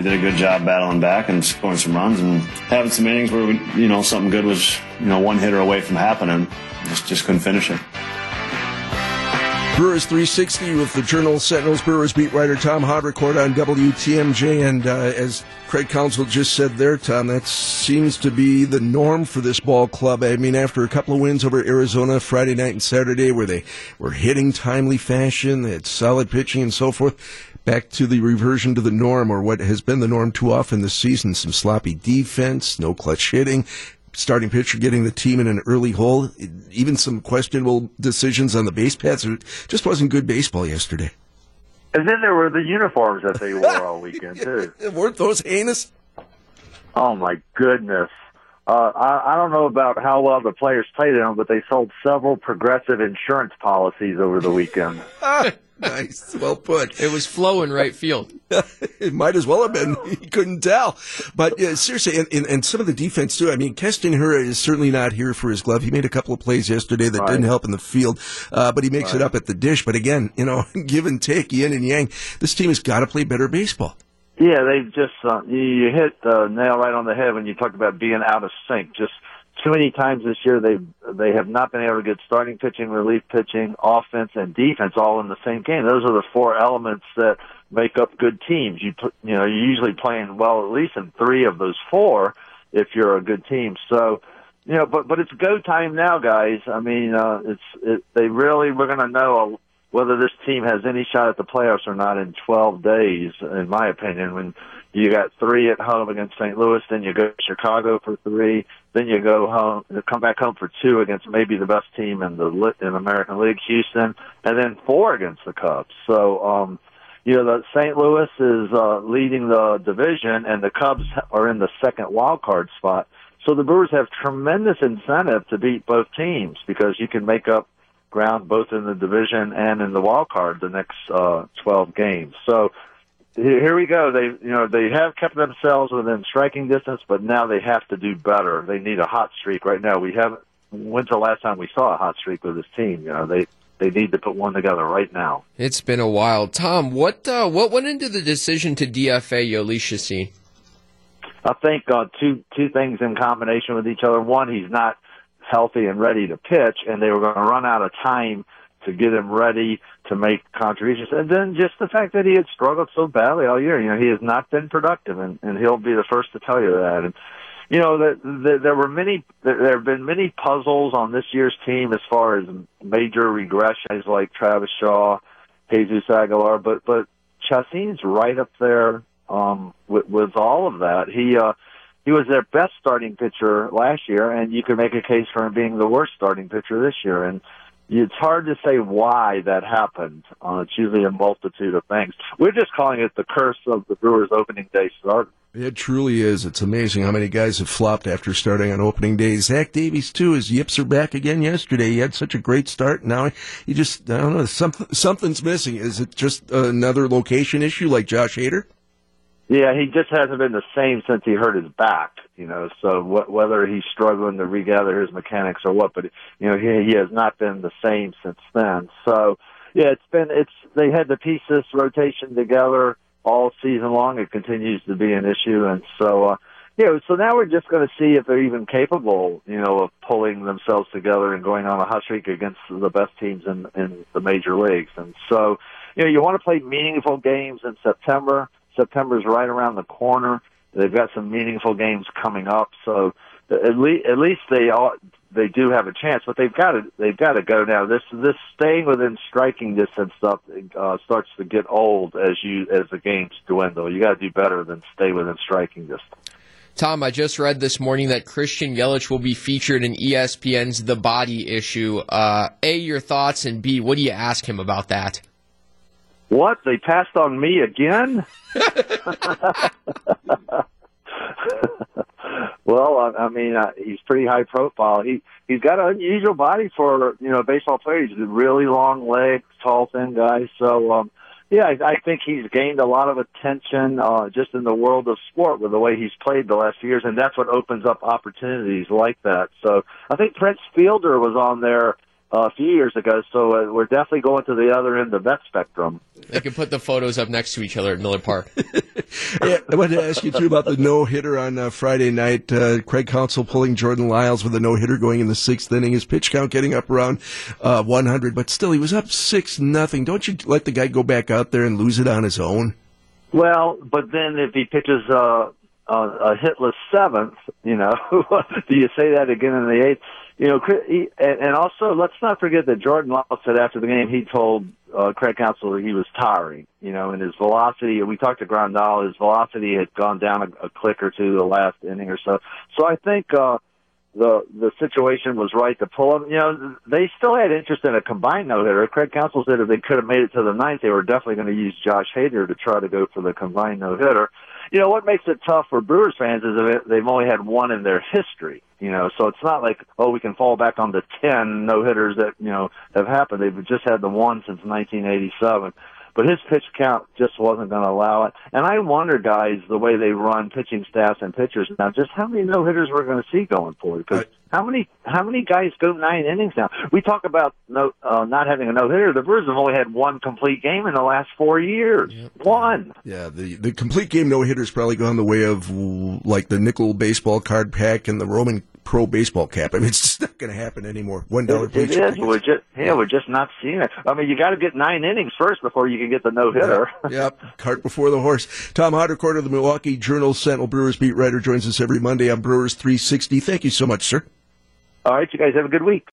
We did a good job battling back and scoring some runs and having some innings where we, you know something good was you know one hitter away from happening. Just just couldn't finish it. Brewers 360 with the Journal Sentinels Brewers beat writer Tom Haudricourt on WTMJ. And uh, as Craig Counsell just said there, Tom, that seems to be the norm for this ball club. I mean, after a couple of wins over Arizona Friday night and Saturday, where they were hitting timely fashion, they had solid pitching and so forth, back to the reversion to the norm, or what has been the norm too often this season some sloppy defense, no clutch hitting starting pitcher getting the team in an early hole, even some questionable decisions on the base paths. It just wasn't good baseball yesterday. And then there were the uniforms that they wore all weekend too. Weren't those heinous? Oh my goodness! Uh, I, I don't know about how well the players played in them, but they sold several progressive insurance policies over the weekend. nice. Well put. It was Flo in right field. it might as well have been. He couldn't tell. But yeah, seriously, and, and, and, some of the defense too. I mean, Keston Hiura is certainly not here for his glove. He made a couple of plays yesterday that right. didn't help in the field, uh, but he makes right. it up at the dish. But again, you know, give and take, yin and yang. This team has got to play better baseball. Yeah, they just uh, you hit the nail right on the head when you talk about being out of sync. Just too many times this year they they have not been able to get starting pitching, relief pitching, offense, and defense all in the same game. Those are the four elements that make up good teams. You you know you're usually playing well at least in three of those four if you're a good team. So you know, but but it's go time now, guys. I mean, uh, it's it, they really we're going to know whether this team has any shot at the playoffs or not in 12 days, in my opinion. When you got three at home against St. Louis, then you go to Chicago for three, then you go home, come back home for two against maybe the best team in the in American League, Houston, and then four against the Cubs. So, um, you know, the St. Louis is uh, leading the division, and the Cubs are in the second wild card spot. So the Brewers have tremendous incentive to beat both teams because you can make up ground both in the division and in the wild card the next uh, 12 games. So here we go. They, you know, they have kept themselves within striking distance, but now they have to do better. They need a hot streak right now. We haven't. When's the last time we saw a hot streak with this team? You know, they they need to put one together right now. It's been a while. Tom, what uh, what went into the decision to DFA Jhoulys Chacin? I think uh, two two things in combination with each other. One, he's not healthy and ready to pitch, and they were going to run out of time to get him ready to make contributions. And then just the fact that he had struggled so badly all year. You know, he has not been productive, and, and he'll be the first to tell you that. And you know, that the, there were many, there have been many puzzles on this year's team as far as major regressions like Travis Shaw, Jesus Aguilar, but but Chacin's right up there um, with, with all of that. He uh, he was their best starting pitcher last year, and you could make a case for him being the worst starting pitcher this year. And it's hard to say why that happened. Uh, it's usually a multitude of things. We're just calling it the curse of the Brewers' opening day start. It truly is. It's amazing how many guys have flopped after starting on opening day. Zach Davies too. His yips are back again yesterday. He had such a great start. Now he just I don't know something something's missing. Is it just another location issue like Josh Hader? Yeah, he just hasn't been the same since he hurt his back. You know, so wh- whether he's struggling to regather his mechanics or what, but you know, he he has not been the same since then. So, yeah, it's been it's they had to piece this rotation together all season long. It continues to be an issue, and so uh, yeah. So now we're just going to see if they're even capable, you know, of pulling themselves together and going on a hot streak against the best teams in in the major leagues. And so, you know, you want to play meaningful games in September September's right around the corner. They've got some meaningful games coming up, so at least at least they all they do have a chance. But they've got to they've got to go now. This this staying within striking distance stuff uh, starts to get old as you as the games dwindle. You got to do better than stay within striking distance. Tom, I just read this morning that Christian Yelich will be featured in ESPN's The Body issue. Uh, a, your thoughts, and B, what do you ask him about that? What? They passed on me again? well, I, I mean, uh, he's pretty high profile. He he's got an unusual body for you know a baseball player. He's a really long legs, tall, thin guy. So, um, yeah, I, I think he's gained a lot of attention uh, just in the world of sport with the way he's played the last few years, and that's what opens up opportunities like that. So, I think Prince Fielder was on there uh, a few years ago. So uh, we're definitely going to the other end of that spectrum. They can put the photos up next to each other at Miller Park. yeah, I wanted to ask you too about the no hitter on uh, Friday night. Uh, Craig Counsell pulling Jordan Lyles with a no hitter going in the sixth inning. His pitch count getting up around uh, 100, but still he was up six nothing. Don't you let the guy go back out there and lose it on his own? Well, but then if he pitches uh, a hitless seventh, you know, do you say that again in the eighth? You know, and also let's not forget that Jordan Lyles said after the game he told uh, Craig Counsell that he was tiring. You know, and his velocity. We talked to Grandal. His velocity had gone down a, a click or two the last inning or so. So I think uh, the the situation was right to pull him. You know, they still had interest in a combined no hitter. Craig Counsell said if they could have made it to the ninth, they were definitely going to use Josh Hader to try to go for the combined no hitter you know what makes it tough for Brewers fans is that they've only had one in their history. You know, so it's not like oh we can fall back on the ten no hitters that you know have happened. They've just had the one since 1987 but his pitch count just wasn't going to allow it. And I wonder, guys, the way they run pitching staffs and pitchers now, just how many no hitters we're going to see going forward. Because how many how many guys go nine innings now? We talk about no uh, not having a no hitter. The Brewers have only had one complete game in the last four years. Yep. One. Yeah, the the complete game no hitters probably gone the way of like the nickel baseball card pack and the Roman pro baseball cap. I mean, it's just not going to happen anymore. One dollar. It, it is. We're just yeah, we're just not seeing it. I mean, you got to get nine innings first before you can get the no hitter. Yep. yep, cart before the horse. Tom Haudricourt of the Milwaukee Journal Sentinel Brewers beat writer joins us every Monday on Brewers 360. Thank you so much, sir. All right, you guys have a good week.